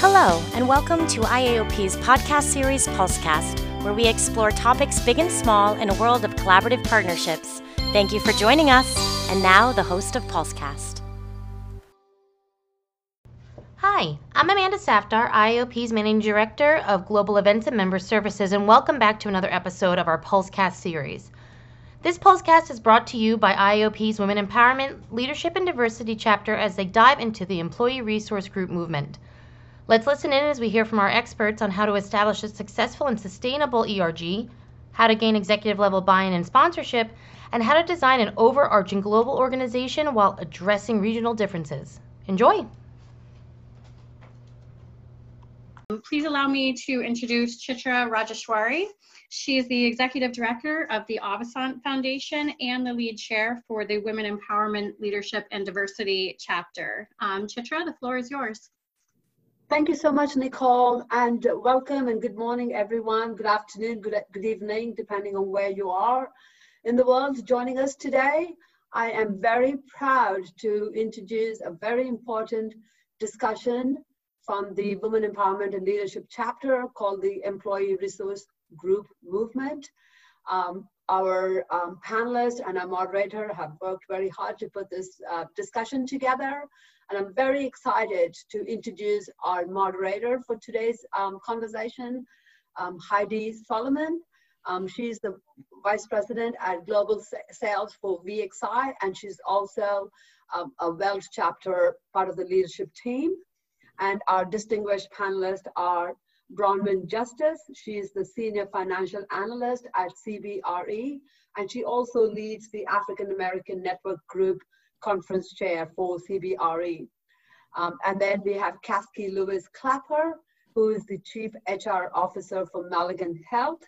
Hello, and welcome to IAOP's podcast series Pulsecast, where we explore topics big and small in a world of collaborative partnerships. Thank you for joining us. And now, the host of Pulsecast. Hi, I'm Amanda Safdar, IAOP's Managing Director of Global Events and Member Services, and welcome back to another episode of our Pulsecast series. This Pulsecast is brought to you by IAOP's Women Empowerment, Leadership, and Diversity chapter as they dive into the Employee Resource Group movement. Let's listen in as we hear from our experts on how to establish a successful and sustainable ERG, how to gain executive level buy in and sponsorship, and how to design an overarching global organization while addressing regional differences. Enjoy! Please allow me to introduce Chitra Rajeshwari. She is the Executive Director of the Avasant Foundation and the lead chair for the Women Empowerment, Leadership, and Diversity chapter. Um, Chitra, the floor is yours. Thank you so much, Nicole, and welcome and good morning, everyone. Good afternoon, good, good evening, depending on where you are in the world joining us today. I am very proud to introduce a very important discussion from the Women Empowerment and Leadership chapter called the Employee Resource Group Movement. Um, our um, panelists and our moderator have worked very hard to put this uh, discussion together. And I'm very excited to introduce our moderator for today's um, conversation, um, Heidi Solomon. Um, she's the Vice President at Global Sales for VXI, and she's also um, a WELD chapter part of the leadership team. And our distinguished panelists are Bronwyn Justice. She is the Senior Financial Analyst at CBRE, and she also leads the African American Network Group conference chair for CBRE. Um, and then we have Caskey Lewis Clapper, who is the Chief HR Officer for Magellan Health.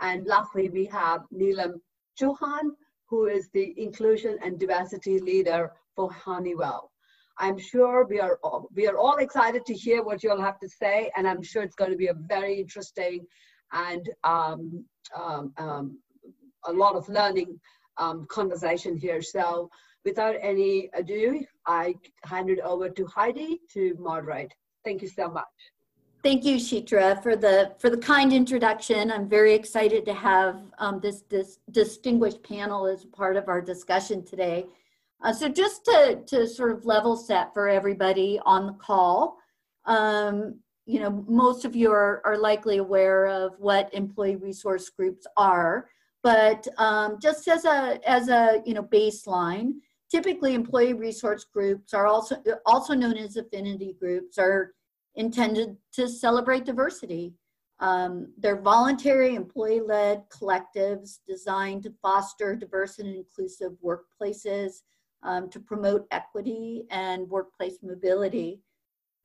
And lastly, we have Neelam Chauhan, who is the Inclusion and Diversity Leader for Honeywell. I'm sure we are all, we are all excited to hear what you'll have to say, and I'm sure it's going to be a very interesting and um, um, um, a lot of learning um, conversation here. So without any ado, I hand it over to Heidi to moderate. Thank you so much. Thank you, Chitra, for the for the kind introduction. I'm very excited to have um, this, this distinguished panel as part of our discussion today. Uh, so just to, to sort of level set for everybody on the call, um, you know, most of you are, are likely aware of what employee resource groups are, but um, just as a, as a, you know, baseline, Typically, employee resource groups are also, also known as affinity groups, are intended to celebrate diversity. Um, they're voluntary, employee led collectives designed to foster diverse and inclusive workplaces, um, to promote equity and workplace mobility.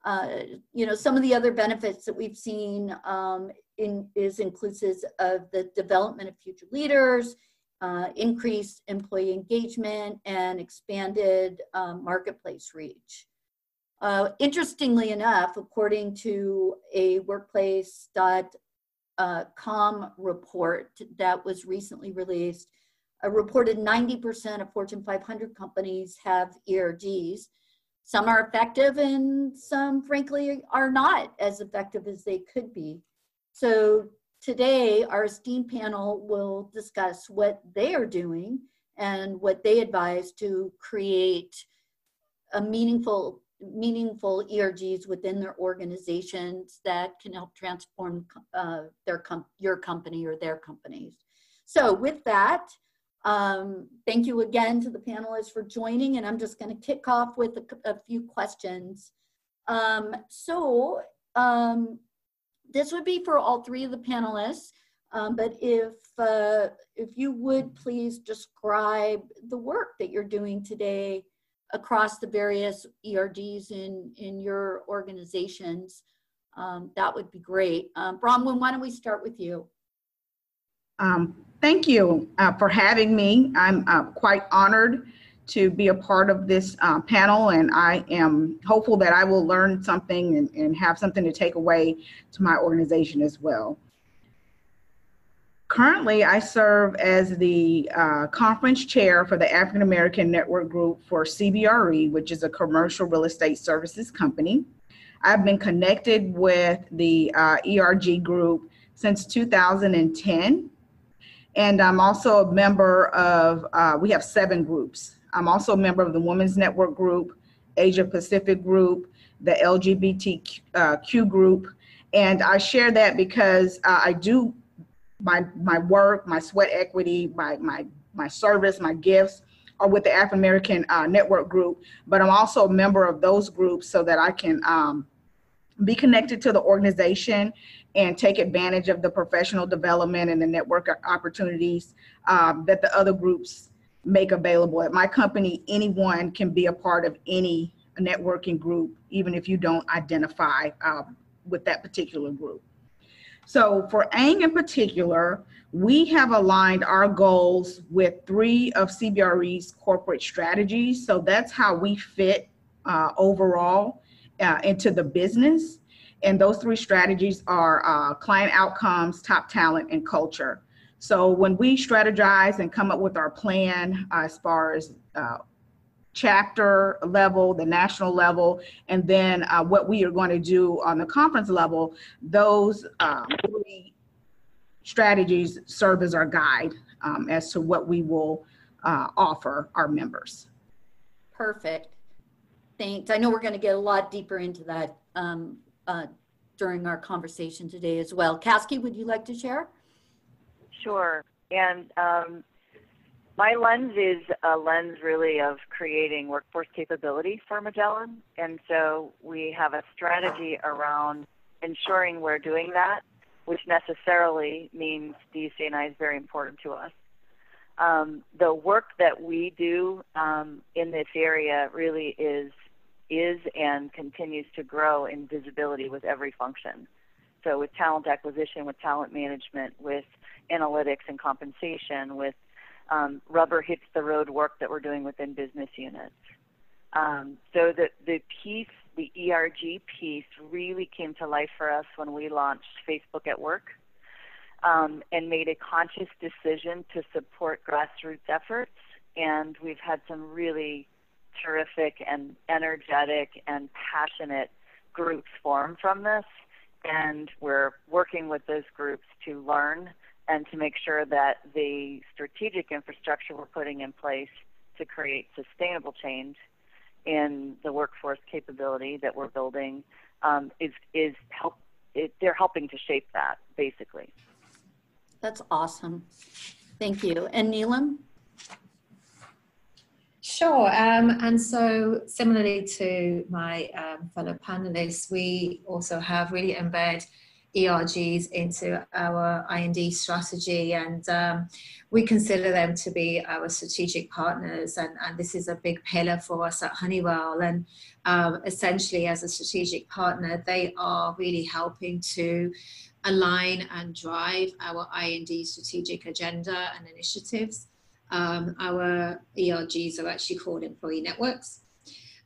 Uh, you know, some of the other benefits that we've seen um, in, is inclusive of the development of future leaders, uh, increased employee engagement and expanded um, marketplace reach. Uh, interestingly enough, according to a workplace.com uh, report that was recently released, a reported 90% of Fortune 500 companies have ERGs. Some are effective and some, frankly, are not as effective as they could be. So Today, our esteemed panel will discuss what they are doing and what they advise to create a meaningful meaningful ERGs within their organizations that can help transform uh, their com- your company or their companies. So with that, um, thank you again to the panelists for joining, and I'm just going to kick off with a, a few questions. Um, so um, this would be for all three of the panelists. Um, but if uh, if you would please describe the work that you're doing today across the various ERGs in in your organizations, um, that would be great. Um, Bronwyn, why don't we start with you? Um, thank you uh, for having me. I'm uh, quite honored to be a part of this uh, panel, and I am hopeful that I will learn something and, and have something to take away to my organization as well. Currently, I serve as the uh, conference chair for the African American Network Group for CBRE, which is a commercial real estate services company. I've been connected with the uh, ERG group since 2010. And I'm also a member of, uh, we have seven groups. I'm also a member of the Women's Network Group, Asia Pacific Group, the LGBTQ uh, group. And I share that because uh, I do my, my work, my sweat equity, my, my, my service, my gifts are with the African American uh, Network Group, but I'm also a member of those groups so that I can um, be connected to the organization and take advantage of the professional development and the network opportunities um, that the other groups make available. At my company, anyone can be a part of any networking group, even if you don't identify um, with that particular group. So for ANG in particular, we have aligned our goals with three of CBRE's corporate strategies. So that's how we fit uh, overall uh, into the business. And those three strategies are uh, client outcomes, top talent, and culture. So when we strategize and come up with our plan uh, as far as uh, chapter level, the national level, and then uh, what we are going to do on the conference level, those um, strategies serve as our guide um, as to what we will uh, offer our members. Perfect. Thanks. I know we're going to get a lot deeper into that um, uh, during our conversation today as well. Caskey, would you like to share? Sure. And um, my lens is a lens really of creating workforce capability for Magellan. And so we have a strategy around ensuring we're doing that, which necessarily means DCNI is very important to us. Um, the work that we do um, in this area really is is and continues to grow in visibility with every function. So with talent acquisition, with talent management, with analytics and compensation, with um, rubber hits the road work that we're doing within business units. Um, so the, the piece, the ERG piece, really came to life for us when we launched Facebook at Work um, and made a conscious decision to support grassroots efforts. And we've had some really terrific and energetic and passionate groups form from this. And we're working with those groups to learn and to make sure that the strategic infrastructure we're putting in place to create sustainable change in the workforce capability that we're building um, is is help. It, they're helping to shape that basically. That's awesome. Thank you. And Neelam? Sure. Um, and so, similarly to my um, fellow panelists, we also have really embed ERGs into our I&D strategy, and um, we consider them to be our strategic partners. And, and, this is a big pillar for us at Honeywell. And um, essentially, as a strategic partner, they are really helping to align and drive our I&D strategic agenda and initiatives. Um, our ERGs are actually called employee networks.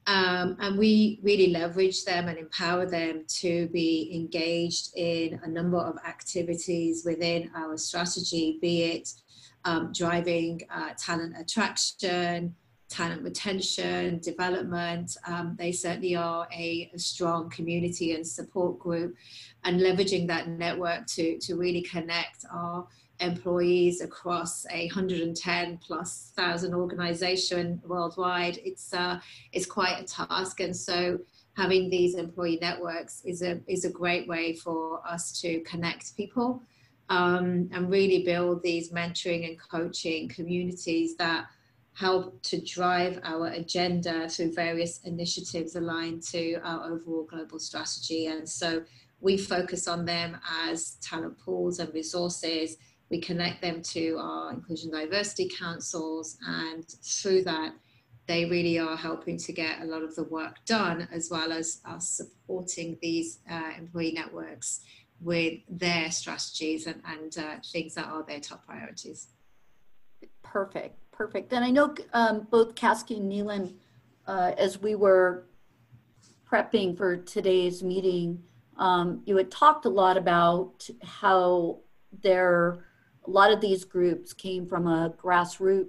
Um, and we really leverage them and empower them to be engaged in a number of activities within our strategy, be it um, driving uh, talent attraction, talent retention, development. Um, they certainly are a, a, strong community and support group, and leveraging that network to, to really connect our employees across a 110 plus thousand organization worldwide. It's uh, it's quite a task. And so having these employee networks is a is a great way for us to connect people um, and really build these mentoring and coaching communities that help to drive our agenda through various initiatives aligned to our overall global strategy. And so we focus on them as talent pools and resources we connect them to our inclusion diversity councils and through that they really are helping to get a lot of the work done as well as us supporting these uh, employee networks with their strategies and, and uh, things that are their top priorities. Perfect, perfect. And I know um, both Caskey and Neelam, uh, as we were prepping for today's meeting, um, you had talked a lot about how there a lot of these groups came from a grassroots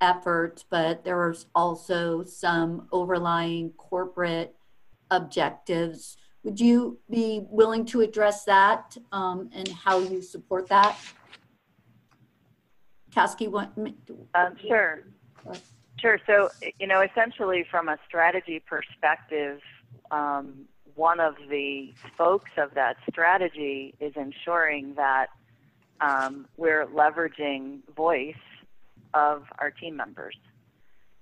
effort, but there was also some overlying corporate objectives Would you be willing to address that um, and how you support that? Caskey, what? Um, sure. Sure. So, you know, essentially from a strategy perspective, um, one of the spokes of that strategy is ensuring that um, we're leveraging voice of our team members.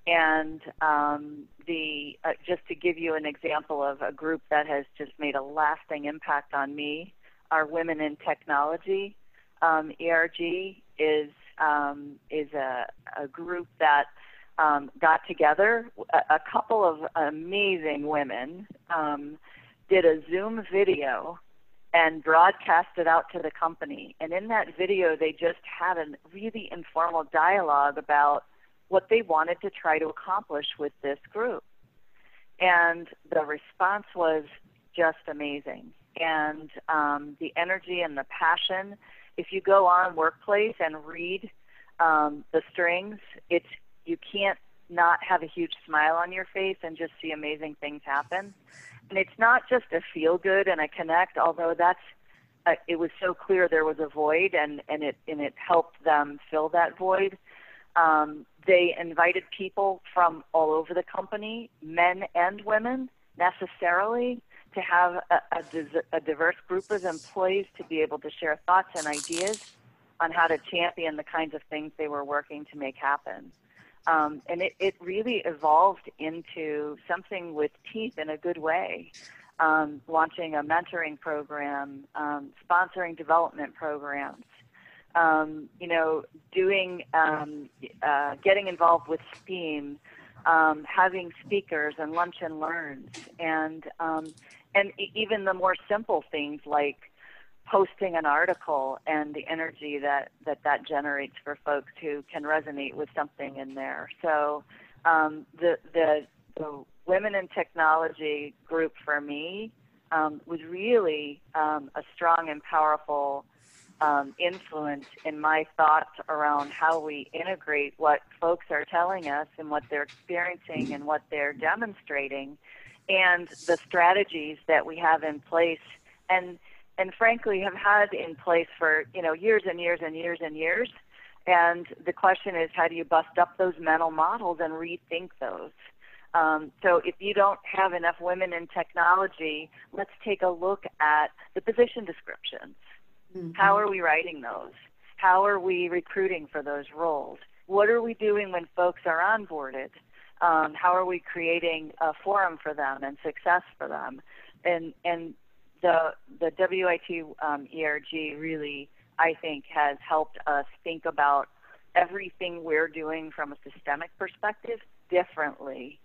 And um, the uh, just to give you an example of a group that has just made a lasting impact on me, our Women in Technology um, ERG is um, is a, a, group that um, got together. A, a, couple of amazing women um, did a Zoom video and broadcasted out to the company. And in that video, they just had a really informal dialogue about what they wanted to try to accomplish with this group. And the response was just amazing. And um, the energy and the passion, if you go on Workplace and read um, the strings, it's you can't not have a huge smile on your face and just see amazing things happen. And it's not just a feel good and a connect, although that's uh, it was so clear there was a void and, and it and it helped them fill that void. Um, they invited people from all over the company, men and women, necessarily, to have a, a, a diverse group of employees to be able to share thoughts and ideas on how to champion the kinds of things they were working to make happen. Um, and it, it really evolved into something with teeth in a good way. Um, launching a mentoring program, um, sponsoring development programs, um, you know, doing, um, uh, getting involved with STEAM, um, having speakers and lunch and learns, and um, and even the more simple things like posting an article and the energy that that that generates for folks who can resonate with something in there. So um, the, the the women in technology group for me um, was really um, a strong and powerful um, influence in my thoughts around how we integrate what folks are telling us and what they're experiencing and what they're demonstrating and the strategies that we have in place and and frankly have had in place for you know years and years and years and years. And the question is, how do you bust up those mental models and rethink those? Um, so if you don't have enough women in technology, let's take a look at the position descriptions. Mm-hmm. How are we writing those? How are we recruiting for those roles? What are we doing when folks are onboarded? Um, how are we creating a forum for them and success for them? And and the the WIT um, ERG really, I think, has helped us think about everything we're doing from a systemic perspective differently.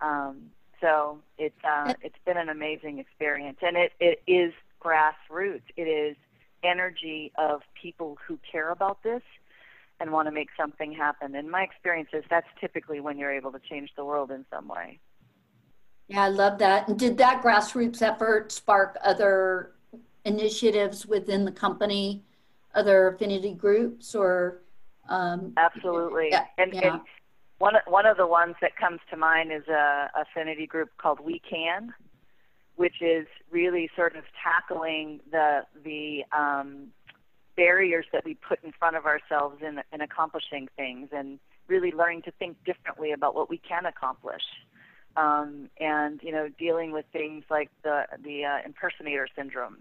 Um, so it's uh, it's been an amazing experience, and it, it is grassroots. It is energy of people who care about this and want to make something happen. In my experience, is that's typically when you're able to change the world in some way. Yeah, I love that. And did that grassroots effort spark other initiatives within the company, other affinity groups, or? Um, Absolutely. Yeah, and, yeah. and one one of the ones that comes to mind is a affinity group called We Can, which is really sort of tackling the the um, barriers that we put in front of ourselves in in accomplishing things, and really learning to think differently about what we can accomplish um, and you know dealing with things like the the uh, impersonator syndrome.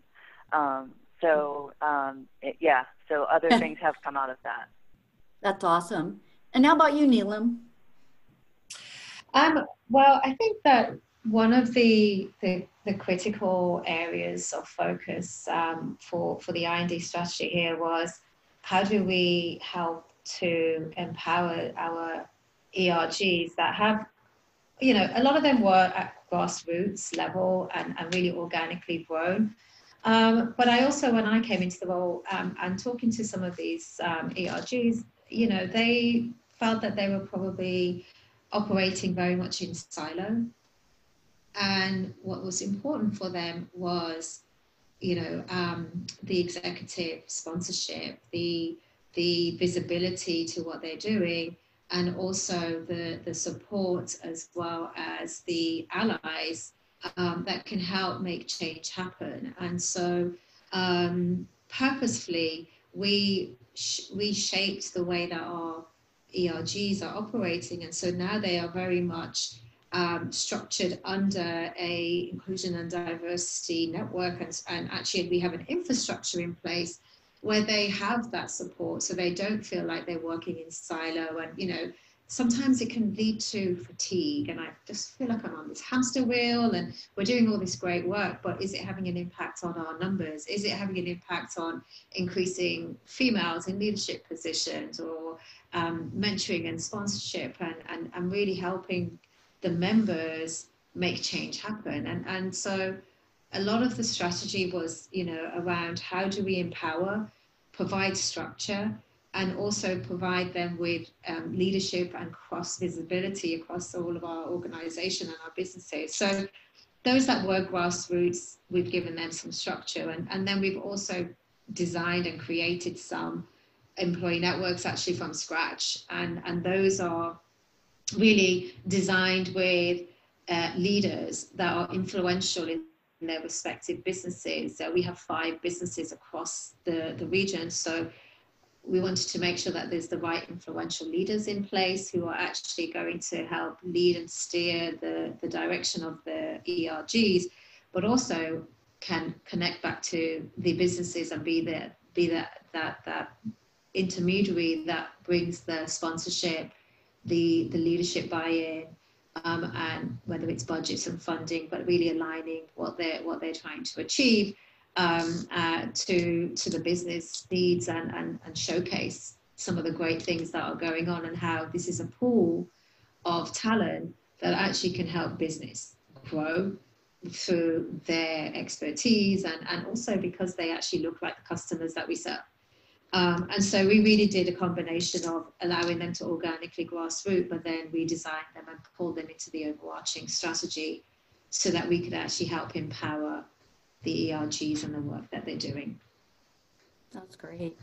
Um, so um, it, yeah, so other things have come out of that. That's awesome. And how about you, Neelam? Um, well, I think that one of the, the, the critical areas of focus um, for, for the I&D strategy here was how do we help to empower our ERGs that have you know, a lot of them were at grassroots level and, and really organically grown. Um, but I also, when I came into the role um, and talking to some of these um, ERGs, you know, they felt that they were probably operating very much in silo. And what was important for them was, you know, um, the executive sponsorship, the the visibility to what they're doing, and also the, the support as well as the allies um, that can help make change happen. And so, um, purposefully, we sh- we shaped the way that our ERGs are operating, and so now they are very much um, structured under a inclusion and diversity network, and, and actually we have an infrastructure in place where they have that support, so they don't feel like they're working in silo, and you know sometimes it can lead to fatigue and i just feel like i'm on this hamster wheel and we're doing all this great work but is it having an impact on our numbers? Is it having an impact on increasing females in leadership positions or um, mentoring and sponsorship and, and, and really helping the members make change happen? And and so a lot of the strategy was you know around how do we empower provide structure and also provide them with um, leadership and cross visibility across all of our organization and our businesses. So those that were grassroots, we've given them some structure and, and then we've also designed and created some employee networks actually from scratch. And, and those are really designed with uh, leaders that are influential in their respective businesses. So we have five businesses across the, the region. So we wanted to make sure that there's the right influential leaders in place who are actually going to help lead and steer the, the direction of the ERGs, but also can connect back to the businesses and be there, be that that that intermediary that brings the sponsorship, the the leadership buy-in, um, and whether it's budgets and funding, but really aligning what they're what they're trying to achieve um, uh, to to the business needs and, and and showcase some of the great things that are going on and how this is a pool of talent that actually can help business grow through their expertise and, and also because they actually look like the customers that we serve. Um, and so we really did a combination of allowing them to organically grassroots, but then we designed them and pulled them into the overarching strategy so that we could actually help empower the ERGs and the work that they're doing. That's great.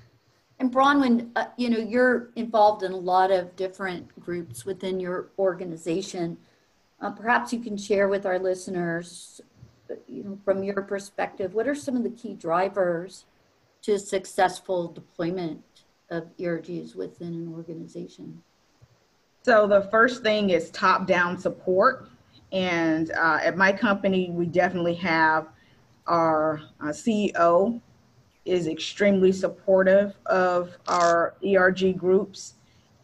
And Bronwyn, uh, you know, you're involved in a lot of different groups within your organization. Uh, perhaps you can share with our listeners, uh, you know, from your perspective, what are some of the key drivers to successful deployment of ERGs within an organization? So the first thing is top-down support. And uh, at my company, we definitely have our uh, CEO is extremely supportive of our ERG groups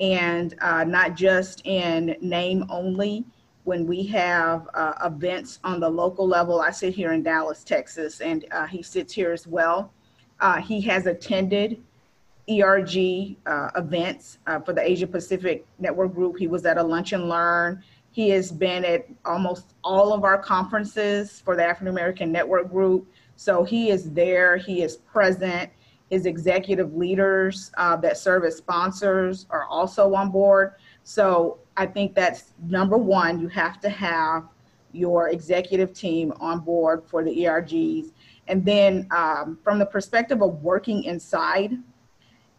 and uh, not just in name only. When we have uh, events on the local level, I sit here in Dallas, Texas, and uh, he sits here as well. Uh, he has attended ERG uh, events for the Asia Pacific Network Group. He was at a lunch and learn. He has been at almost all of our conferences for the African American Network Group. So he is there, he is present. His executive leaders uh, that serve as sponsors are also on board. So I think that's number one, you have to have your executive team on board for the ERGs. And then um, from the perspective of working inside,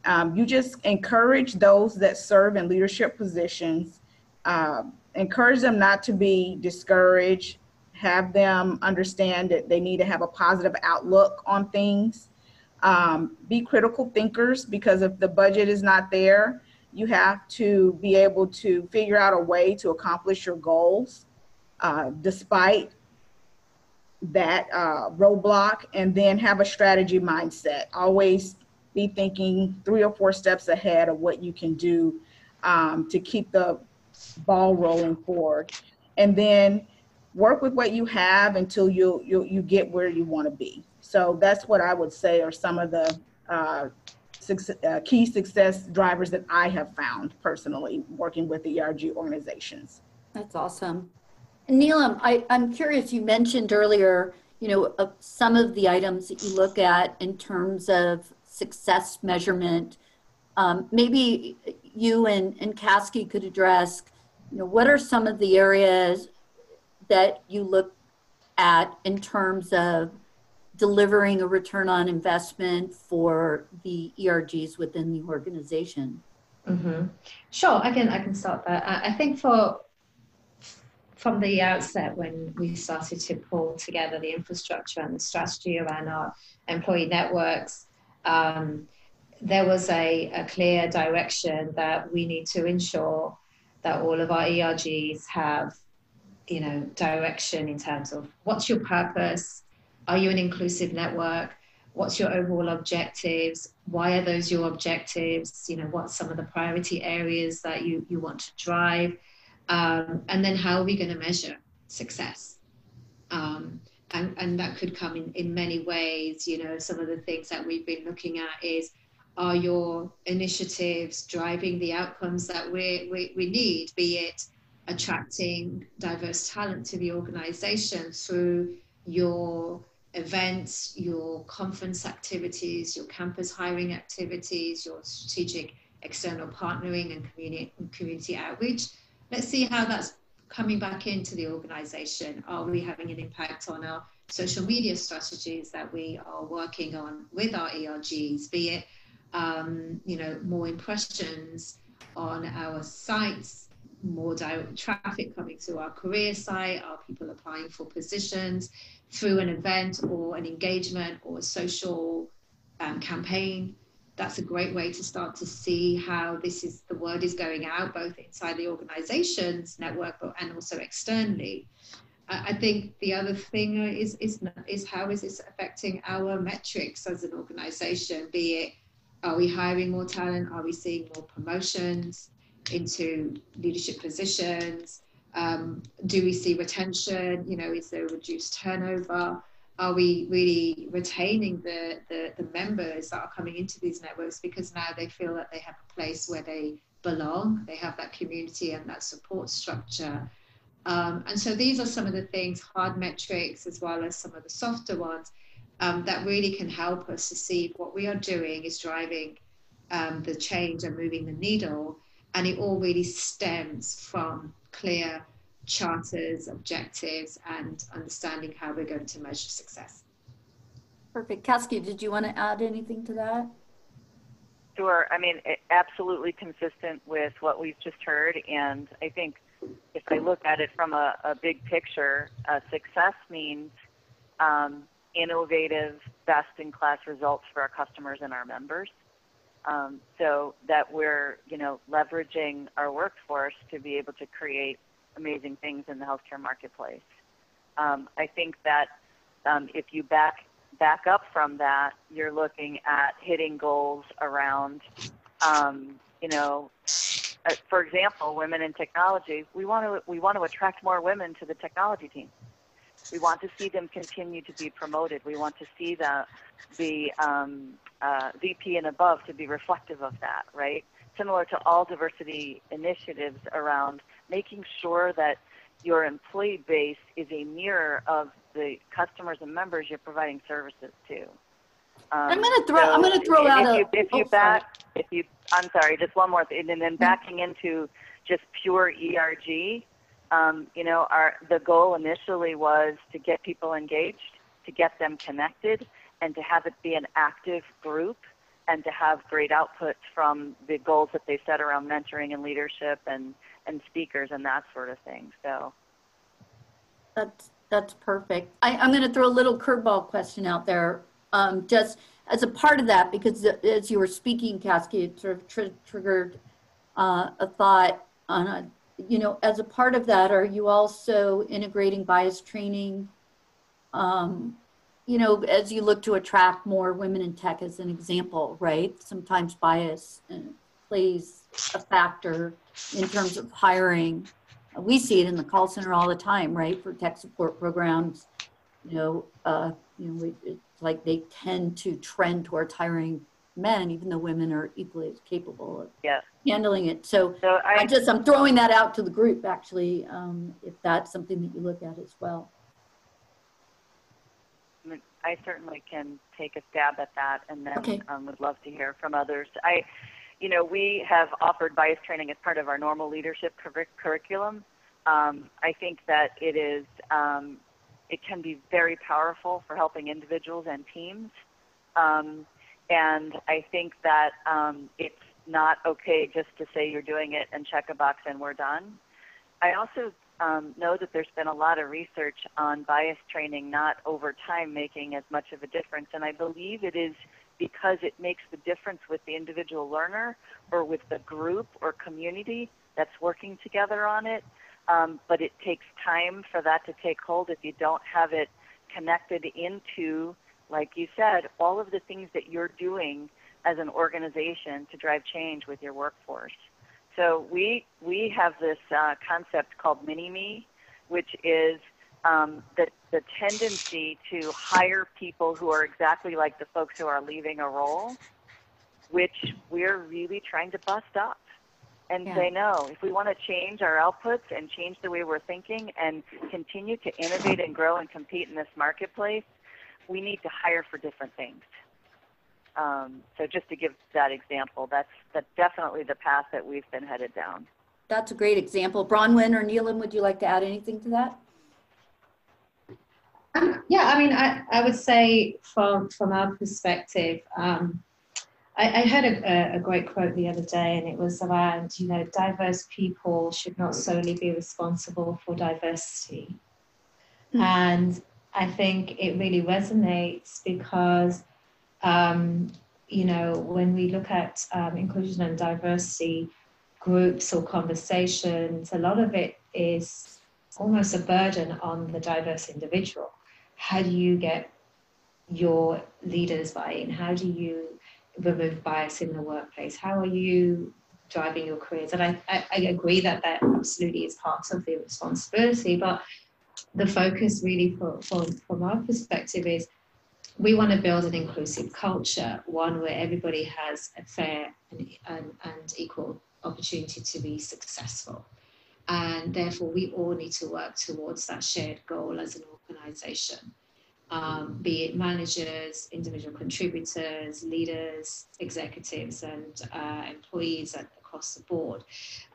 um, you just encourage those that serve in leadership positions um, encourage them not to be discouraged, have them understand that they need to have a positive outlook on things. Um, be critical thinkers because if the budget is not there, you have to be able to figure out a way to accomplish your goals uh, despite that uh, roadblock and then have a strategy mindset. Always be thinking three or four steps ahead of what you can do um, to keep the ball rolling forward. And then work with what you have until you you, you get where you want to be. So that's what I would say are some of the uh, success, uh, key success drivers that I have found personally working with ERG organizations. That's awesome. Neelam, I, I'm curious, you mentioned earlier, you know, uh, some of the items that you look at in terms of success measurement. Um, maybe you and, and Caskey could address you know, what are some of the areas that you look at in terms of delivering a return on investment for the ERGs within the organization? Mm-hmm. Sure, I can I can start that. I think for from the outset, when we started to pull together the infrastructure and the strategy around our employee networks, um, there was a, a clear direction that we need to ensure that all of our ERGs have, you know, direction in terms of what's your purpose, are you an inclusive network, what's your overall objectives, why are those your objectives, you know, what's some of the priority areas that you, you want to drive, um, and then how are we going to measure success. Um, and, and that could come in, in many ways. You know, some of the things that we've been looking at is are your initiatives driving the outcomes that we, we, we need, be it attracting diverse talent to the organization through your events, your conference activities, your campus hiring activities, your strategic external partnering and community, community outreach. Let's see how that's coming back into the organization. Are we having an impact on our social media strategies that we are working on with our ERGs, be it um, you know, more impressions on our sites, more direct traffic coming through our career site, are people applying for positions through an event or an engagement or a social um, campaign. That's a great way to start to see how this is the word is going out both inside the organization's network and also externally. I think the other thing is, is is how is this affecting our metrics as an organization, be it are we hiring more talent? Are we seeing more promotions into leadership positions? Um, do we see retention? You know, is there reduced turnover? Are we really retaining the, the, the members that are coming into these networks because now they feel that they have a place where they belong, they have that community and that support structure. Um, and so these are some of the things, hard metrics, as well as some of the softer ones um, that really can help us to see what we are doing is driving um, the change and moving the needle. And it all really stems from clear charters, objectives, and understanding how we're going to measure success. Perfect. Kaskia, did you want to add anything to that? Sure. I mean, absolutely consistent with what we've just heard. And I think if I look at it from a, a big picture, uh, success means um, innovative, best-in-class results for our customers and our members. Um, so that we're, you know, leveraging our workforce to be able to create amazing things in the healthcare marketplace. Um, I think that um, if you back back up from that, you're looking at hitting goals around, um, you know, uh, for example, women in technology. We want to we want to attract more women to the technology team. We want to see them continue to be promoted. We want to see the, the um, uh, VP and above to be reflective of that, right? Similar to all diversity initiatives around making sure that your employee base is a mirror of the customers and members you're providing services to. Um, I'm going to throw. So I'm going to throw if, out if a. You, if you oh, back, if you, I'm sorry, just one more thing, and then backing into just pure ERG. Um, you know, our the goal initially was to get people engaged, to get them connected, and to have it be an active group, and to have great outputs from the goals that they set around mentoring and leadership and and speakers and that sort of thing. So that's that's perfect. I, am going to throw a little curveball question out there, um, just as a part of that, because as you were speaking, Kaskia, it sort of tr triggered uh, a thought on a you know, as a part of that, are you also integrating bias training? Um, you know, as you look to attract more women in tech, as an example, right? Sometimes bias plays a factor in terms of hiring. We see it in the call center all the time, right? For tech support programs, you know, uh, you know, it's like they tend to trend towards hiring men, even though women are equally as capable of yes. handling it. So, so I, I, just I'm throwing that out to the group actually, um, if that's something that you look at as well. I certainly can take a stab at that, and then okay. um, would love to hear from others. I, you know, we have offered bias training as part of our normal leadership cur- curriculum. Um, I think that it is, um, it can be very powerful for helping individuals and teams. Um, and I think that um, it's not okay just to say you're doing it and check a box and we're done. I also um, know that there's been a lot of research on bias training not over time making as much of a difference. And I believe it is because it makes the difference with the individual learner or with the group or community that's working together on it. Um, but it takes time for that to take hold if you don't have it connected into, like you said, all of the things that you're doing as an organization to drive change with your workforce. So we we have this uh, concept called mini me, which is um, the the tendency to hire people who are exactly like the folks who are leaving a role, which we're really trying to bust up and yeah. say no. If we want to change our outputs and change the way we're thinking and continue to innovate and grow and compete in this marketplace, we need to hire for different things. Um, so just to give that example, that's, that's definitely the path that we've been headed down. That's a great example. Bronwyn or Neelam, would you like to add anything to that? Um, yeah, I mean, I, I would say from from our perspective, um, I, I, heard a, a, great quote the other day, and it was around, you know, diverse people should not solely be responsible for diversity. Mm-hmm. And I think it really resonates because um, you know, when we look at um, inclusion and diversity groups or conversations, a lot of it is almost a burden on the diverse individual. How do you get your leaders buy-in? How do you remove bias in the workplace? How are you driving your careers? And I, I, I agree that that absolutely is part of the responsibility, but the focus really for, for, from our perspective is we want to build an inclusive culture, one where everybody has a fair and, and, and equal opportunity to be successful. And therefore, we all need to work towards that shared goal as an organization, um, be it managers, individual contributors, leaders, executives, and uh, employees at, across the board.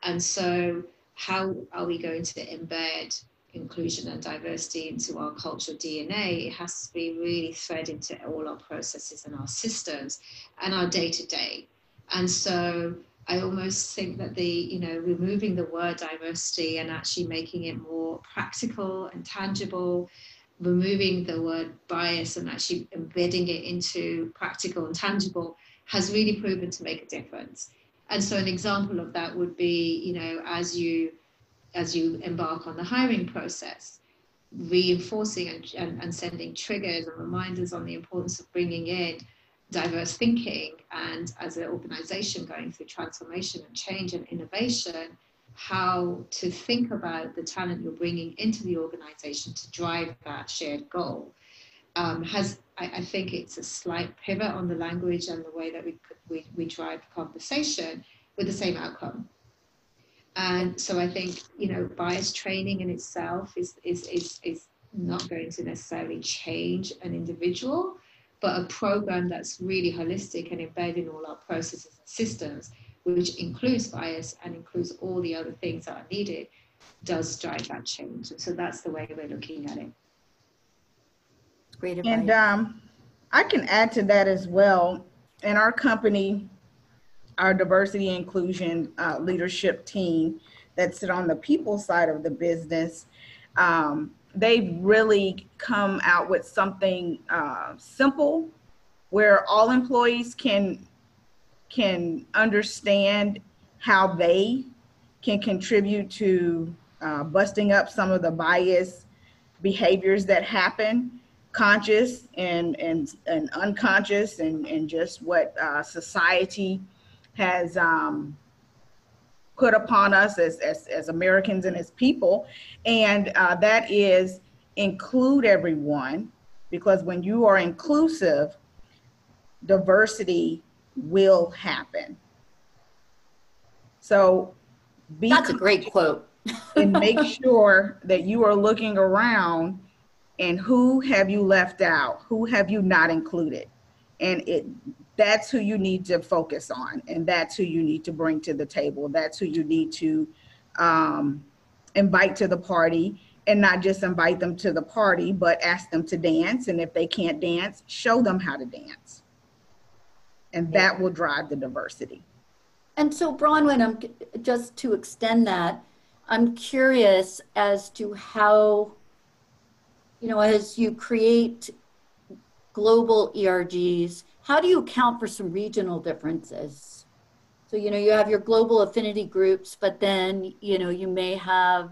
And so, how are we going to embed inclusion and diversity into our cultural DNA, it has to be really threaded into all our processes and our systems and our day to day. And so I almost think that the, you know, removing the word diversity and actually making it more practical and tangible, removing the word bias and actually embedding it into practical and tangible has really proven to make a difference. And so an example of that would be, you know, as you as you embark on the hiring process, reinforcing and, and, and sending triggers and reminders on the importance of bringing in diverse thinking and as an organization going through transformation and change and innovation how to think about the talent you're bringing into the organization to drive that shared goal um, has I, I, think it's a slight pivot on the language and the way that we, we, we drive conversation with the same outcome. And so I think, you know, bias training in itself is, is, is, is not going to necessarily change an individual, but a program that's really holistic and embedded in all our processes and systems, which includes bias and includes all the other things that are needed, does drive that change. So that's the way we're looking at it. Great advice. And um, I can add to that as well. In our company, our diversity inclusion uh, leadership team that sit on the people side of the business, um, they've really come out with something uh, simple where all employees can can understand how they can contribute to uh, busting up some of the bias behaviors that happen conscious and and, and unconscious and, and just what uh, society has um, put upon us as, as, as, Americans and as people. And uh, that is include everyone, because when you are inclusive, diversity will happen. So be That's a great quote. and make sure that you are looking around and who have you left out? Who have you not included? And it that's who you need to focus on and that's who you need to bring to the table. That's who you need to um, invite to the party and not just invite them to the party but ask them to dance and if they can't dance show them how to dance. And that will drive the diversity. And so bronwyn i'm just to extend that I'm curious as to how, you know, as you create global ERGs, how do you account for some regional differences? So, you know, you have your global affinity groups, but then, you know, you may have,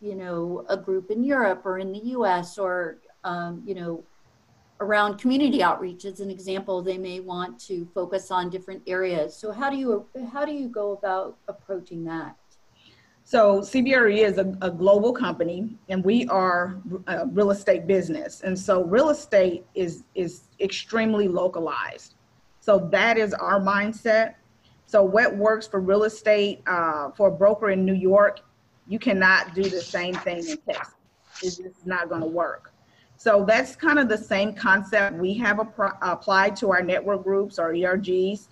you know, a group in Europe or in the US or, um, you know, around community outreach as an example they may want to focus on different areas so how do you how do you go about approaching that so CBRE is a, a, global company, and we are a real estate business, and so real estate is is extremely localized. So that is our mindset. So what works for real estate uh, for a broker in New York, you cannot do the same thing in Texas. It's just not going to work. So that's kind of the same concept we have applied to our network groups or ERGs,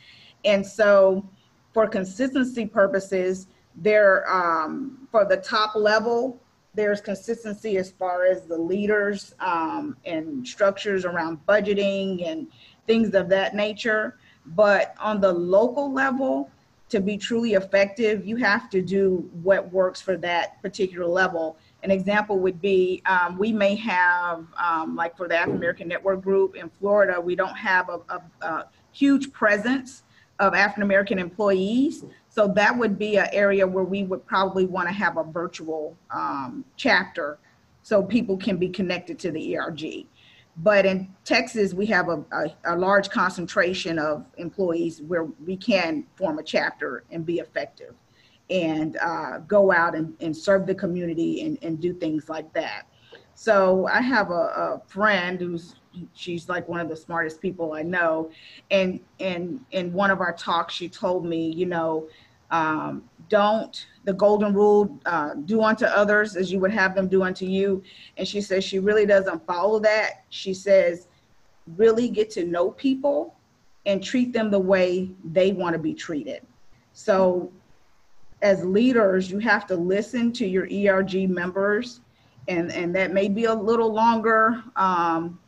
and so for consistency purposes there um, for the top level there's consistency as far as the leaders um, and structures around budgeting and things of that nature. But on the local level to be truly effective you have to do what works for that particular level. An example would be um, we may have um, like for the african american network group in florida we don't have a, a, a huge presence of african american employees so that would be an area where we would probably want to have a virtual um, chapter so people can be connected to the ERG. But in Texas, we have a, a, a large concentration of employees where we can form a chapter and be effective and uh, go out and, and serve the community and, and do things like that. So I have a, a friend who's she's like one of the smartest people I know. And and in one of our talks, she told me, you know, um, don't the golden rule uh, do unto others as you would have them do unto you. And she says she really doesn't follow that. She says really get to know people and treat them the way they want to be treated. So as leaders you have to listen to your erg members and and that may be a little longer um,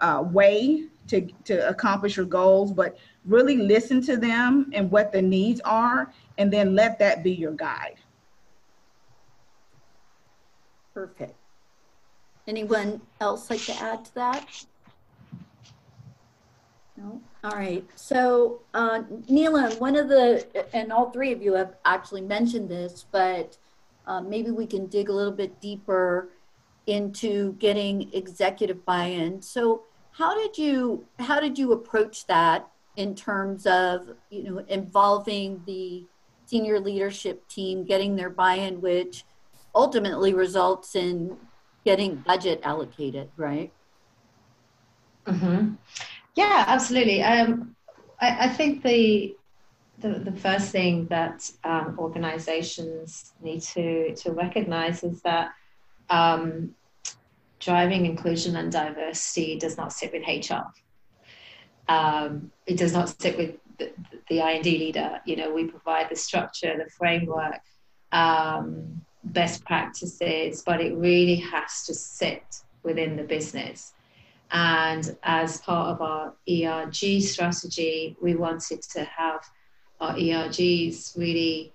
uh, way to to accomplish your goals but really listen to them and what the needs are and then let that be your guide. Perfect. Anyone else like to add to that? No? All right. So, uh, one of the, and all three of you have actually mentioned this, but uh, maybe we can dig a little bit deeper into getting executive buy-in. So, how did you how did you approach that in terms of you know involving the senior leadership team getting their buy-in, which ultimately results in getting budget allocated, right? Mm-hmm. Yeah, absolutely. Um, I, I, think the, the, the first thing that um, organizations need to to recognize is that um, driving inclusion and diversity does not sit with HR. Um, it does not sit with the, the I&D leader. You know, we provide the structure, the framework, um, best practices, but it really has to sit within the business. And as part of our ERG strategy, we wanted to have our ERGs really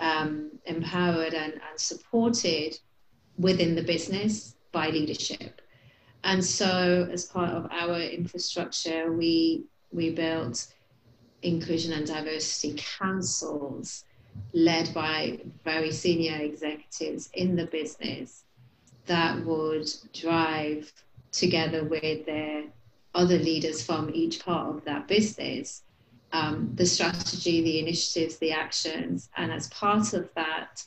um, empowered and, and supported within the business by leadership. And so, as part of our infrastructure, we we built inclusion and diversity councils led by very senior executives in the business that would drive together with their other leaders from each part of that business um, the strategy, the initiatives, the actions. And as part of that,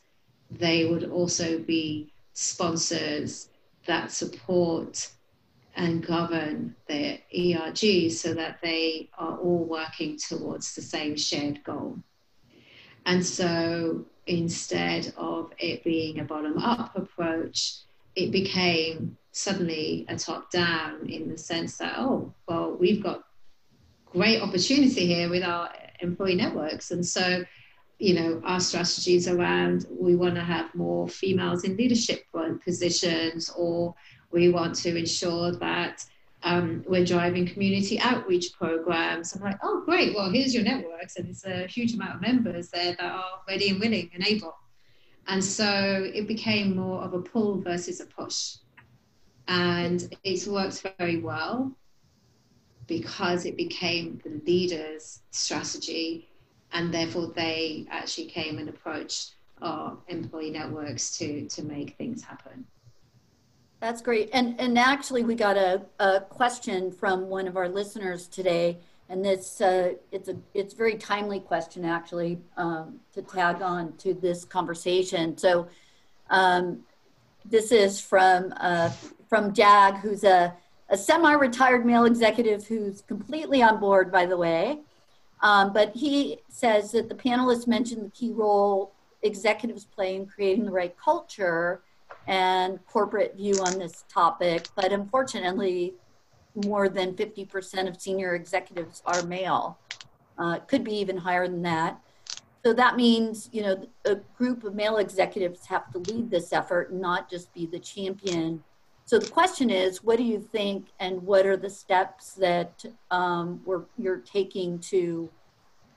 they would also be sponsors that support and govern their ERG so that they are all working towards the same shared goal. And so instead of it being a bottom up approach, it became suddenly a top down in the sense that, oh, well, we've got great opportunity here with our employee networks. And so, you know, our strategies around we want to have more females in leadership positions or we want to ensure that um, we're driving community outreach programs. I'm like, oh, great. Well, here's your networks. And it's a huge amount of members there that are ready and willing and able. And so it became more of a pull versus a push. And it's worked very well because it became the leader's strategy. And therefore, they actually came and approached our employee networks to, to make things happen. That's great. And, and actually, we got a, a question from one of our listeners today and this uh, it's a it's very timely question actually um, to tag on to this conversation. So um, this is from uh, from Jag, who's a, a semi-retired male executive who's completely on board, by the way. Um, but he says that the panelists mentioned the key role executives play in creating the right culture and corporate view on this topic. But unfortunately, more than 50% of senior executives are male. Uh, could be even higher than that. So that means, you know, a group of male executives have to lead this effort not just be the champion. So the question is, what do you think, and what are the steps that um, we're, you're taking to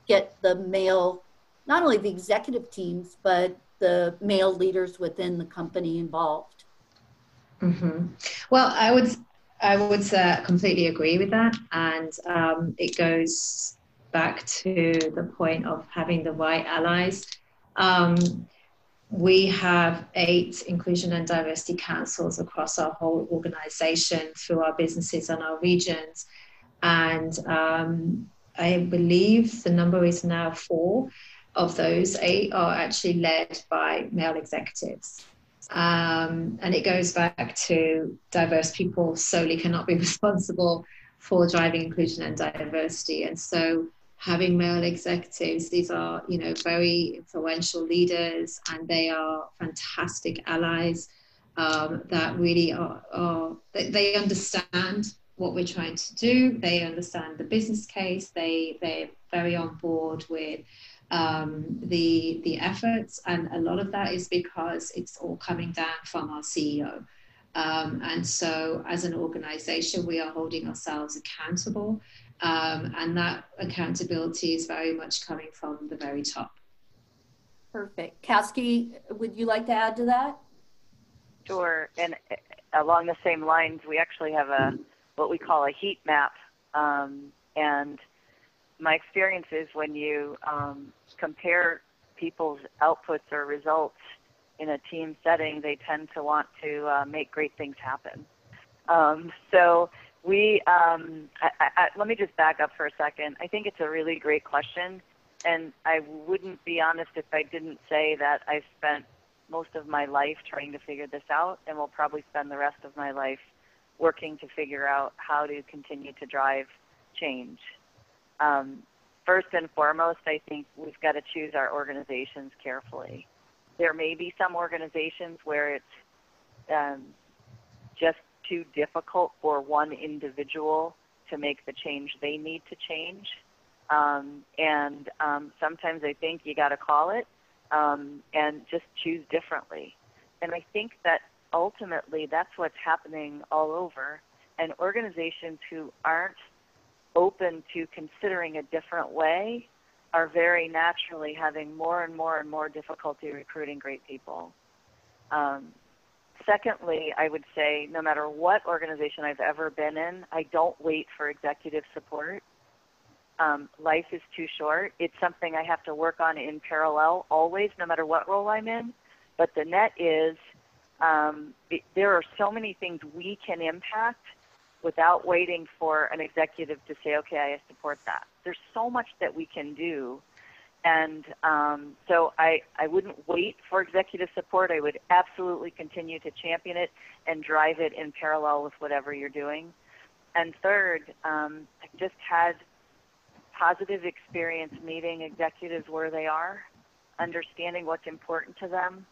get the male, not only the executive teams, but the male leaders within the company involved? Mm-hmm. Well, I would I would uh, completely agree with that. And um, it goes back to the point of having the right allies. Um, we have eight inclusion and diversity councils across our whole organization through our businesses and our regions. And um, I believe the number is now four of those eight are actually led by male executives. Um, and it goes back to diverse people solely cannot be responsible for driving inclusion and diversity. And so having male executives, these are, you know, very influential leaders and they are fantastic allies um, that really are, are they, they understand what we're trying to do. They understand the business case. They, they're very on board with um, the the efforts, and a lot of that is because it's all coming down from our CEO. Um, and so, as an organization, we are holding ourselves accountable, um, and that accountability is very much coming from the very top. Perfect. Caskey, would you like to add to that? Sure. And uh, along the same lines, we actually have a what we call a heat map, um, and my experience is when you um, compare people's outputs or results in a team setting, they tend to want to uh, make great things happen. Um, so we, um, I, I, let me just back up for a second. I think it's a really great question, and I wouldn't be honest if I didn't say that I've spent most of my life trying to figure this out, and will probably spend the rest of my life working to figure out how to continue to drive change. Um, first and foremost, I think we've got to choose our organizations carefully. There may be some organizations where it's um, just too difficult for one individual to make the change they need to change. Um, and um, sometimes I think you got to call it um, and just choose differently. And I think that ultimately that's what's happening all over. And organizations who aren't open to considering a different way are very naturally having more and more and more difficulty recruiting great people. Um, secondly, I would say no matter what organization I've ever been in, I don't wait for executive support. Um, life is too short. It's something I have to work on in parallel always, no matter what role I'm in. But the net is um, it, there are so many things we can impact without waiting for an executive to say, okay, I support that. There's so much that we can do. And um, so I, I wouldn't wait for executive support. I would absolutely continue to champion it and drive it in parallel with whatever you're doing. And third, um, I've just had positive experience meeting executives where they are, understanding what's important to them,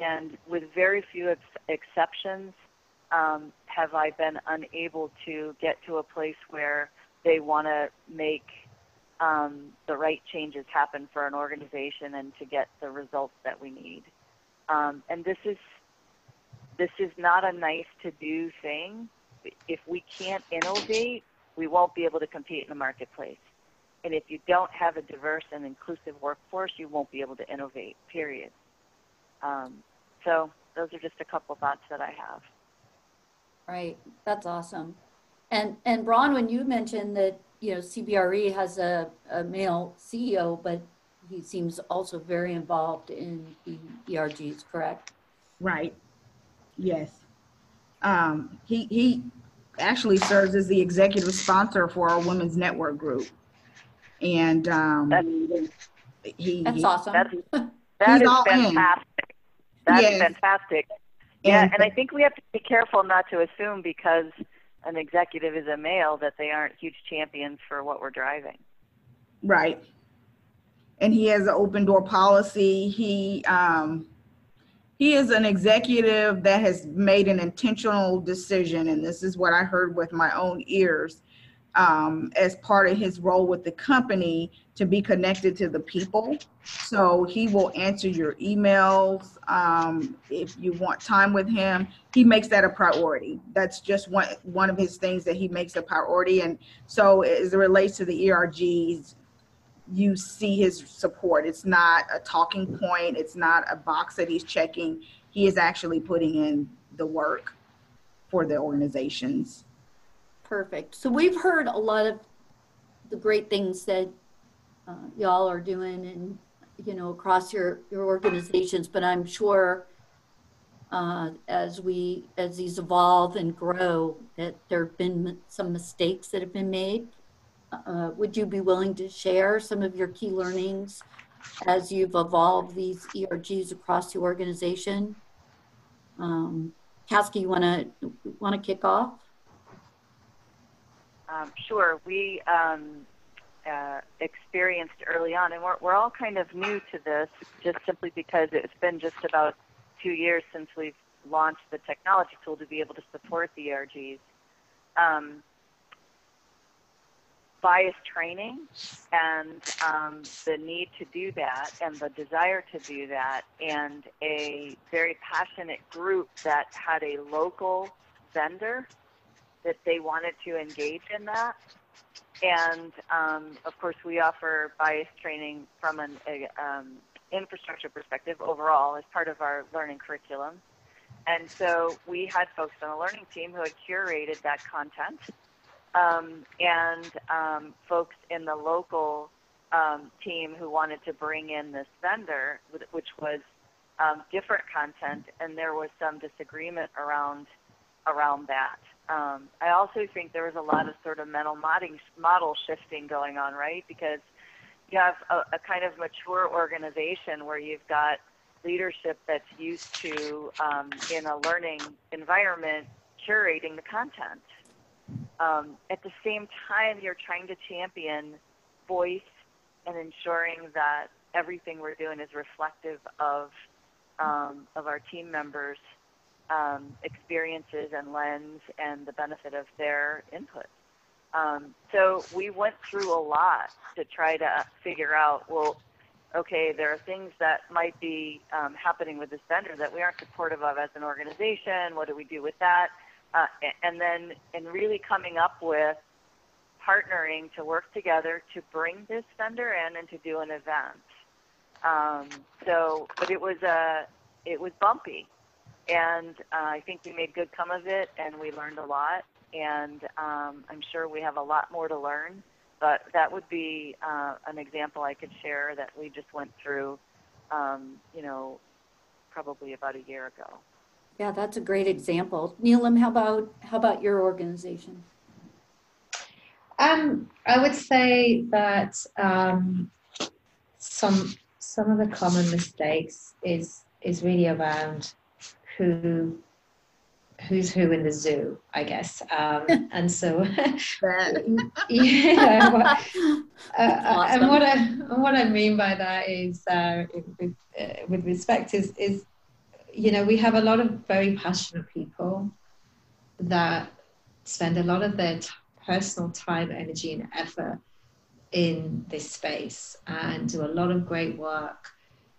and with very few ex- exceptions, um, have I been unable to get to a place where they want to make um, the right changes happen for an organization and to get the results that we need. Um, and this is this is not a nice to do thing. If we can't innovate, we won't be able to compete in the marketplace. And if you don't have a diverse and inclusive workforce, you won't be able to innovate. Period. Um, so those are just a couple thoughts that I have. Right, that's awesome. And and Bronwyn, you mentioned that you know CBRE has a, a male CEO, but he seems also very involved in the ERGs, correct? Right. Yes. Um, he he actually serves as the executive sponsor for our women's network group, and um, That's, he That's he- awesome. that's that He's is all in. fantastic. That's Yes. fantastic. Yeah, And- and I think we have to be careful not to assume because an executive is a male that they aren't huge champions for what we're driving. Right. And he has an open door policy. He um he is an executive that has made an intentional decision, and this is what I heard with my own ears, um, as part of his role with the company to be connected to the people. So he will answer your emails. Um, if you want time with him, he makes that a priority. That's just one one of his things that he makes a priority. And so as it relates to the ERGs, you see his support. It's not a talking point. It's not a box that he's checking. He is actually putting in the work for the organizations. Perfect. So we've heard a lot of the great things that uh, y'all are doing and, you know, across your, your organizations, but I'm sure uh, as we, as these evolve and grow, that there have been some mistakes that have been made. Uh, would you be willing to share some of your key learnings as you've evolved these ERGs across the organization? Um, Caskey, you want to, want to kick off? Um, sure, we um, uh, experienced early on, and we're, we're all kind of new to this just simply because it's been just about two years since we've launched the technology tool to be able to support the ERGs. Um, bias training and um, the need to do that and the desire to do that and a very passionate group that had a local vendor that they wanted to engage in that. And um, of course, we offer bias training from an a, um, infrastructure perspective overall as part of our learning curriculum. And so we had folks on the learning team who had curated that content, um, and um, folks in the local um, team who wanted to bring in this vendor, which was um, different content, and there was some disagreement around around that. Um, I also think there was a lot of sort of mental modding, model shifting going on, right? Because you have a, a kind of mature organization where you've got leadership that's used to, um, in a learning environment, curating the content. Um, at the same time, you're trying to champion voice and ensuring that everything we're doing is reflective of um, of our team members' um, experiences and lens and the benefit of their input. Um, so we went through a lot to try to figure out, well, okay, there are things that might be um, happening with this vendor that we aren't supportive of as an organization. What do we do with that? Uh, and then, and really coming up with partnering to work together to bring this vendor in and to do an event. Um, so, but it was a, it was bumpy, and uh, I think we made good come of it, and we learned a lot. And um, I'm sure we have a lot more to learn. But that would be uh, an example I could share that we just went through, um, you know, probably about a year ago. Yeah, that's a great example. Neelam, how about how about your organization? Um, I would say that um, some some of the common mistakes is is really around who who's who in the zoo, I guess. Um, and so, yeah, what, uh, Awesome. and what I what I mean by that is, uh, with, uh, with respect, is is you know we have a lot of very passionate people that spend a lot of their t- personal time, energy, and effort in this space and do a lot of great work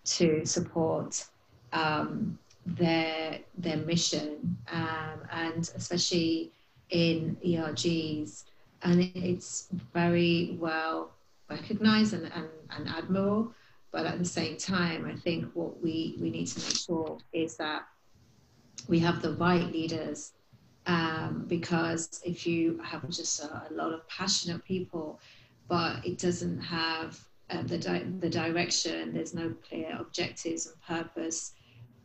to support um, their their mission um, and especially in ERGs and it's very well recognized and, and, and admirable. But at the same time, I think what we, we need to make sure is that we have the right leaders um, because if you have just a, a, lot of passionate people, but it doesn't have uh, the, di- the direction, there's no clear objectives and purpose,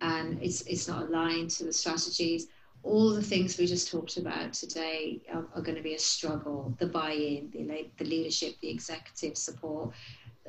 and it's, it's not aligned to the strategies, all the things we just talked about today are, are going to be a struggle the buy in, the, the leadership, the executive support,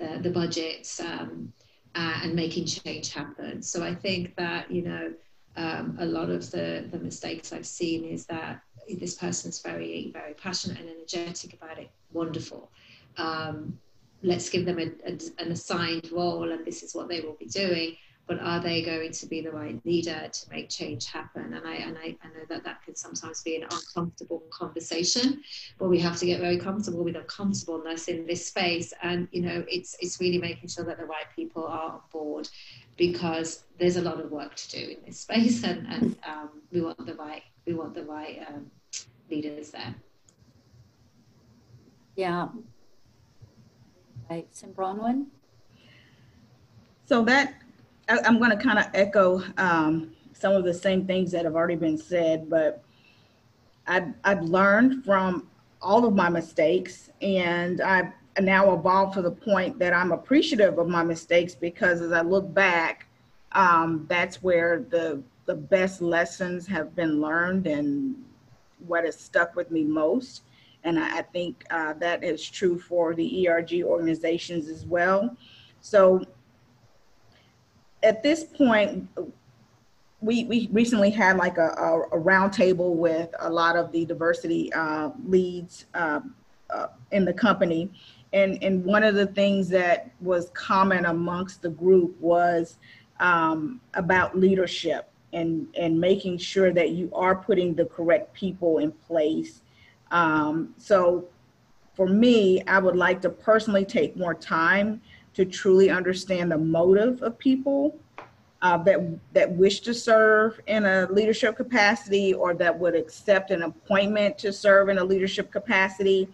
uh, the budgets, um, uh, and making change happen. So I think that, you know, um, a lot of the, the mistakes I've seen is that this person's very, very passionate and energetic about it. Wonderful. Um, let's give them a, a, an assigned role, and this is what they will be doing. But are they going to be the right leader to make change happen? And I and I, I know that that can sometimes be an uncomfortable conversation, but we have to get very comfortable with uncomfortableness in this space. And you know, it's it's really making sure that the right people are on board because there's a lot of work to do in this space, and, and um, we want the right we want the right um, leaders there. Yeah. Right, Sim Bronwyn. So that I, am going to kind of echo um, some of the same things that have already been said, but I've, I've learned from all of my mistakes, and I've now evolved to the point that I'm appreciative of my mistakes because as I look back, um, that's where the the best lessons have been learned and what has stuck with me most. And I, I think uh, that is true for the ERG organizations as well. So at this point, we, we recently had like a, a, a roundtable with a lot of the diversity uh, leads uh, uh, in the company. And, and one of the things that was common amongst the group was um, about leadership and, and making sure that you are putting the correct people in place. Um, so for me, I would like to personally take more time to truly understand the motive of people uh, that that wish to serve in a leadership capacity or that would accept an appointment to serve in a leadership capacity.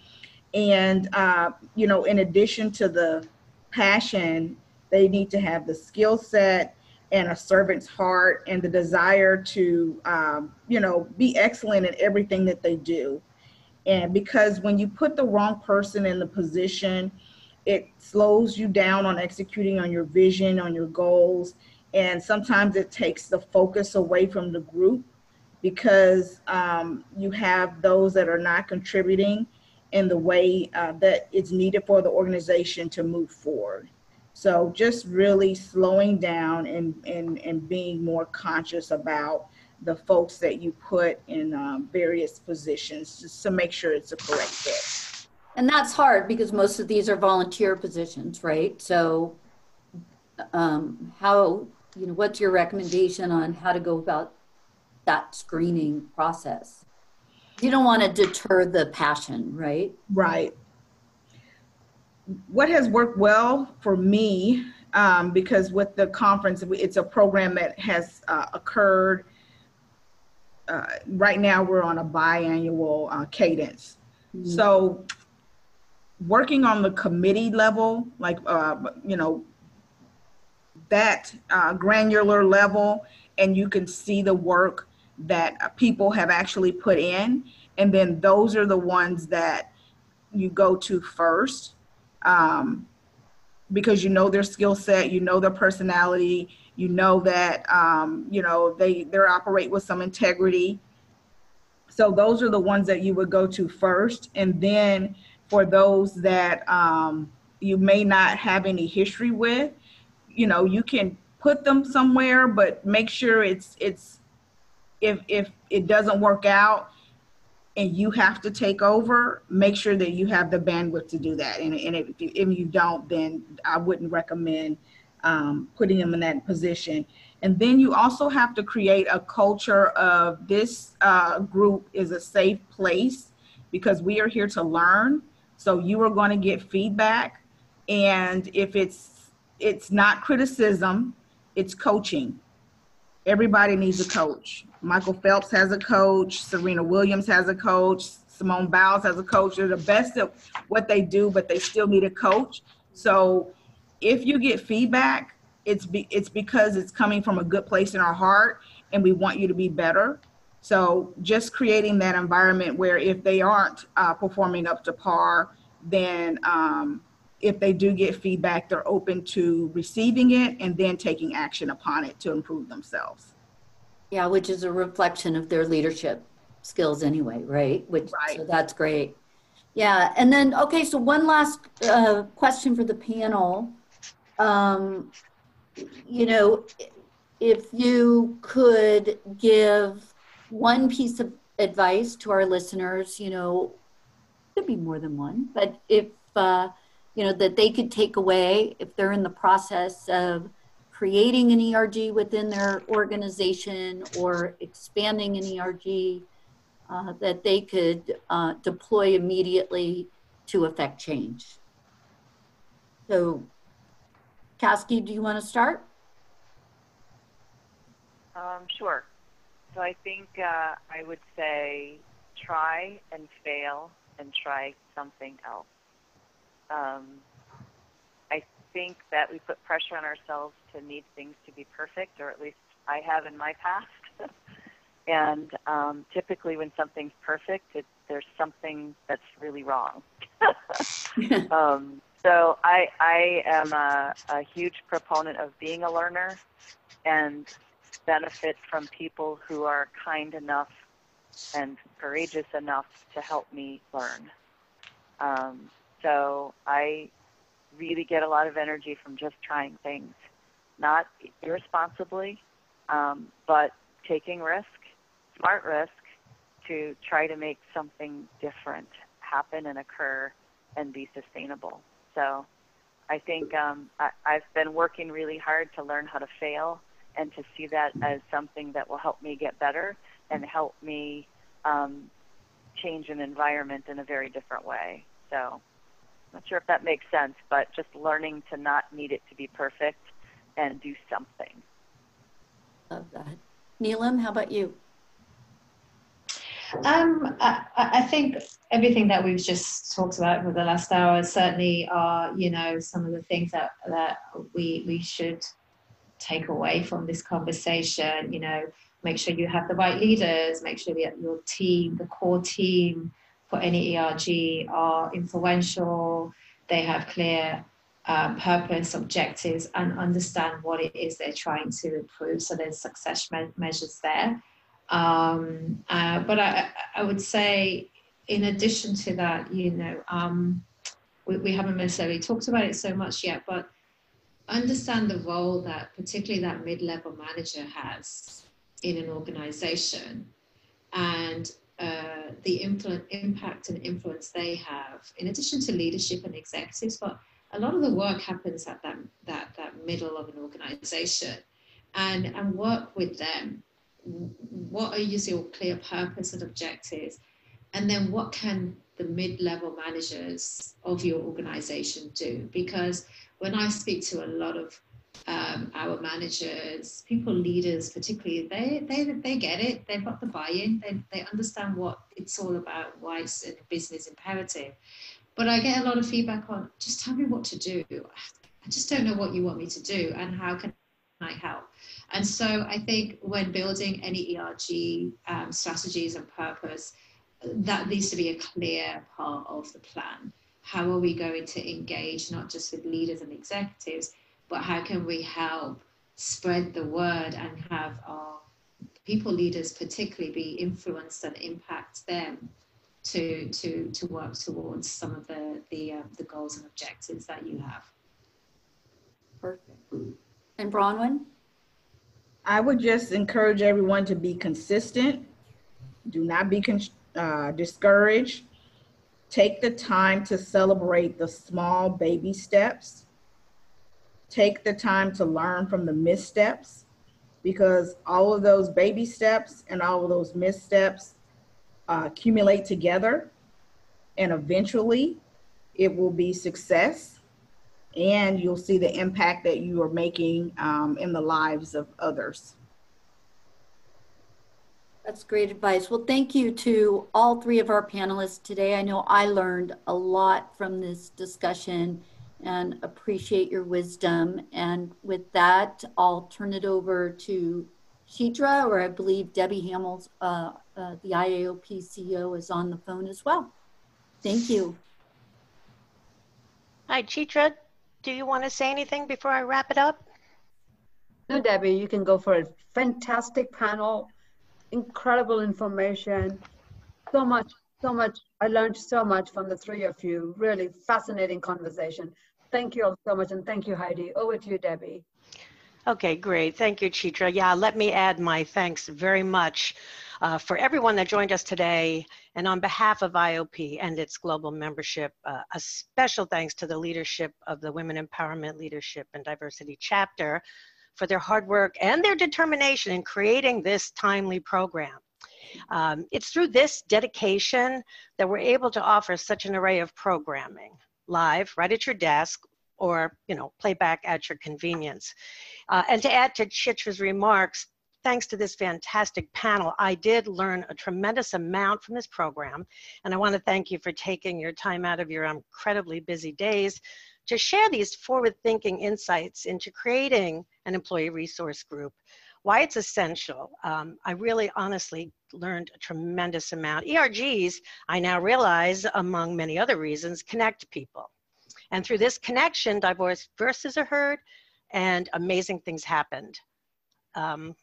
And uh, you know, in addition to the passion, they need to have the skill set and a servant's heart and the desire to um, you know be excellent in everything that they do. And because when you put the wrong person in the position, it slows you down on executing on your vision, on your goals, and sometimes it takes the focus away from the group because um, you have those that are not contributing in the way uh, that it's needed for the organization to move forward. So just really slowing down and, and, and being more conscious about the folks that you put in um, various positions just to make sure it's a correct fit. And that's hard because most of these are volunteer positions, right? So, um, how, you know, what's your recommendation on how to go about that screening process? You don't want to deter the passion, right? Right. What has worked well for me, um, because with the conference, it's a program that has uh, occurred. Uh, right now, we're on a biannual uh, cadence. Mm-hmm. So working on the committee level, like, uh, you know, that uh, granular level, and you can see the work that people have actually put in. And then those are the ones that you go to first um, because you know their skill set, you know their personality, you know that, um, you know, they, they operate with some integrity. So those are the ones that you would go to first. And then for those that um, you may not have any history with. You know, you can put them somewhere, but make sure it's it's if if it doesn't work out and you have to take over, make sure that you have the bandwidth to do that. And, and if, you, if you don't, then I wouldn't recommend um, putting them in that position. And then you also have to create a culture of this uh, group is a safe place because we are here to learn so you are going to get feedback. And if it's it's not criticism, it's coaching. Everybody needs a coach. Michael Phelps has a coach, Serena Williams has a coach, Simone Biles has a coach. They're the best at what they do, but they still need a coach. So if you get feedback, it's be, it's because it's coming from a good place in our heart and we want you to be better. So just creating that environment where if they aren't uh, performing up to par, then um, if they do get feedback, they're open to receiving it and then taking action upon it to improve themselves. Yeah, which is a reflection of their leadership skills anyway, right? Which Right. so that's great. Yeah, and then okay, so one last uh, question for the panel. Um, you know, if you could give one piece of advice to our listeners, you know, could be more than one, but if uh, you know that they could take away if they're in the process of creating an ERG within their organization or expanding an ERG, uh, that they could uh, deploy immediately to affect change. So, Caskey, do you want to start? Um, sure. So I think uh, I would say try and fail and try something else. Um, I think that we put pressure on ourselves to need things to be perfect, or at least I have in my past. and um, typically, when something's perfect, it, there's something that's really wrong. um, so I, I am a, a huge proponent of being a learner and benefit from people who are kind enough and courageous enough to help me learn. Um, so I really get a lot of energy from just trying things, not irresponsibly, um, but taking risk, smart risk, to try to make something different happen and occur and be sustainable. So I think um, I, I've been working really hard to learn how to fail and to see that as something that will help me get better and help me um, change an environment in a very different way. So, I'm not sure if that makes sense, but just learning to not need it to be perfect and do something. Love that. Neelam, how about you? Um, I, I think everything that we've just talked about for the last hour certainly are, you know, some of the things that, that we, we should take away from this conversation. You know, make sure you have the right leaders, make sure that your team, the core team for any ERG are influential, they have clear um, purpose, objectives, and understand what it is they're trying to improve. So there's success me- measures there. Um, uh, but I, I would say, in addition to that, you know, um, we, we haven't necessarily talked about it so much yet, but understand the role that particularly that mid-level manager has in an organization and uh, the influ- impact and influence they have. In addition to leadership and executives but a lot of the work happens at that that, that middle of an organization. And and work with them. What are your clear purpose and objectives? And then what can the mid-level managers of your organization do because when I speak to a lot of um, our managers, people leaders, particularly, they, they, they get it. They've got the buy-in. They, they understand what it's all about, why it's a business imperative. But I get a lot of feedback on, just tell me what to do. I just don't know what you want me to do and how can I help? And so I think when building any ERG um, strategies and purpose, that needs to be a clear part of the plan how are we going to engage not just with leaders and executives, but how can we help spread the word and have our people leaders particularly be influenced and impact them to to to work towards some of the the uh, the goals and objectives that you have. Perfect. And Bronwyn? I would just encourage everyone to be consistent. Do not be con- uh, discouraged. Take the time to celebrate the small baby steps. Take the time to learn from the missteps because all of those baby steps and all of those missteps uh, accumulate together and eventually it will be success and you'll see the impact that you are making um, in the lives of others. That's great advice. Well, thank you to all three of our panelists today. I know I learned a lot from this discussion and appreciate your wisdom. And with that, I'll turn it over to Chitra, or I believe Debbie Hamill, uh, uh, the IAOP CEO, is on the phone as well. Thank you. Hi, Chitra. Do you want to say anything before I wrap it up? No, Debbie, you can go for a Fantastic panel, incredible information, so much, so much. I learned so much from the three of you. Really fascinating conversation. Thank you all so much, and thank you, Heidi. Over to you, Debbie. Okay, great. Thank you, Chitra. Yeah, let me add my thanks very much uh, for everyone that joined us today. And on behalf of IAOP and its global membership, uh, a special thanks to the leadership of the Women Empowerment Leadership and Diversity Chapter for their hard work and their determination in creating this timely program. Um, it's through this dedication that we're able to offer such an array of programming live right at your desk or you know playback at your convenience uh, and to add to chitra's remarks thanks to this fantastic panel, I did learn a tremendous amount from this program. And I want to thank you for taking your time out of your incredibly busy days to share these forward thinking insights into creating an employee resource group. Why it's essential. Um, I really honestly learned a tremendous amount. ERGs, I now realize, among many other reasons, connect people. And through this connection, divorce verses are heard and amazing things happened. Um,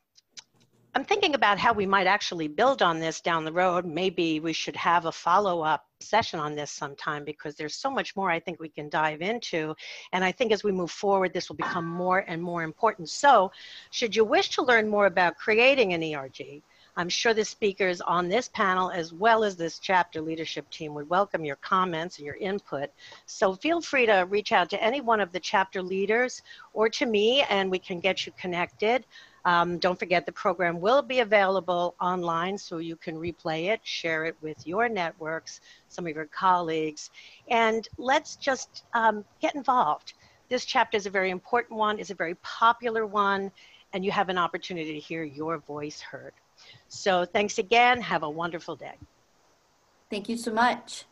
I'm thinking about how we might actually build on this down the road. Maybe we should have a follow up session on this sometime because there's so much more I think we can dive into. And I think as we move forward, this will become more and more important. So, should you wish to learn more about creating an ERG, I'm sure the speakers on this panel, as well as this chapter leadership team, would welcome your comments and your input. So feel free to reach out to any one of the chapter leaders or to me, and we can get you connected. Um, don't forget the program will be available online so you can replay it, share it with your networks, some of your colleagues, and let's just um, get involved. This chapter is a very important one, is a very popular one, and you have an opportunity to hear your voice heard. So thanks again. Have a wonderful day. Thank you so much.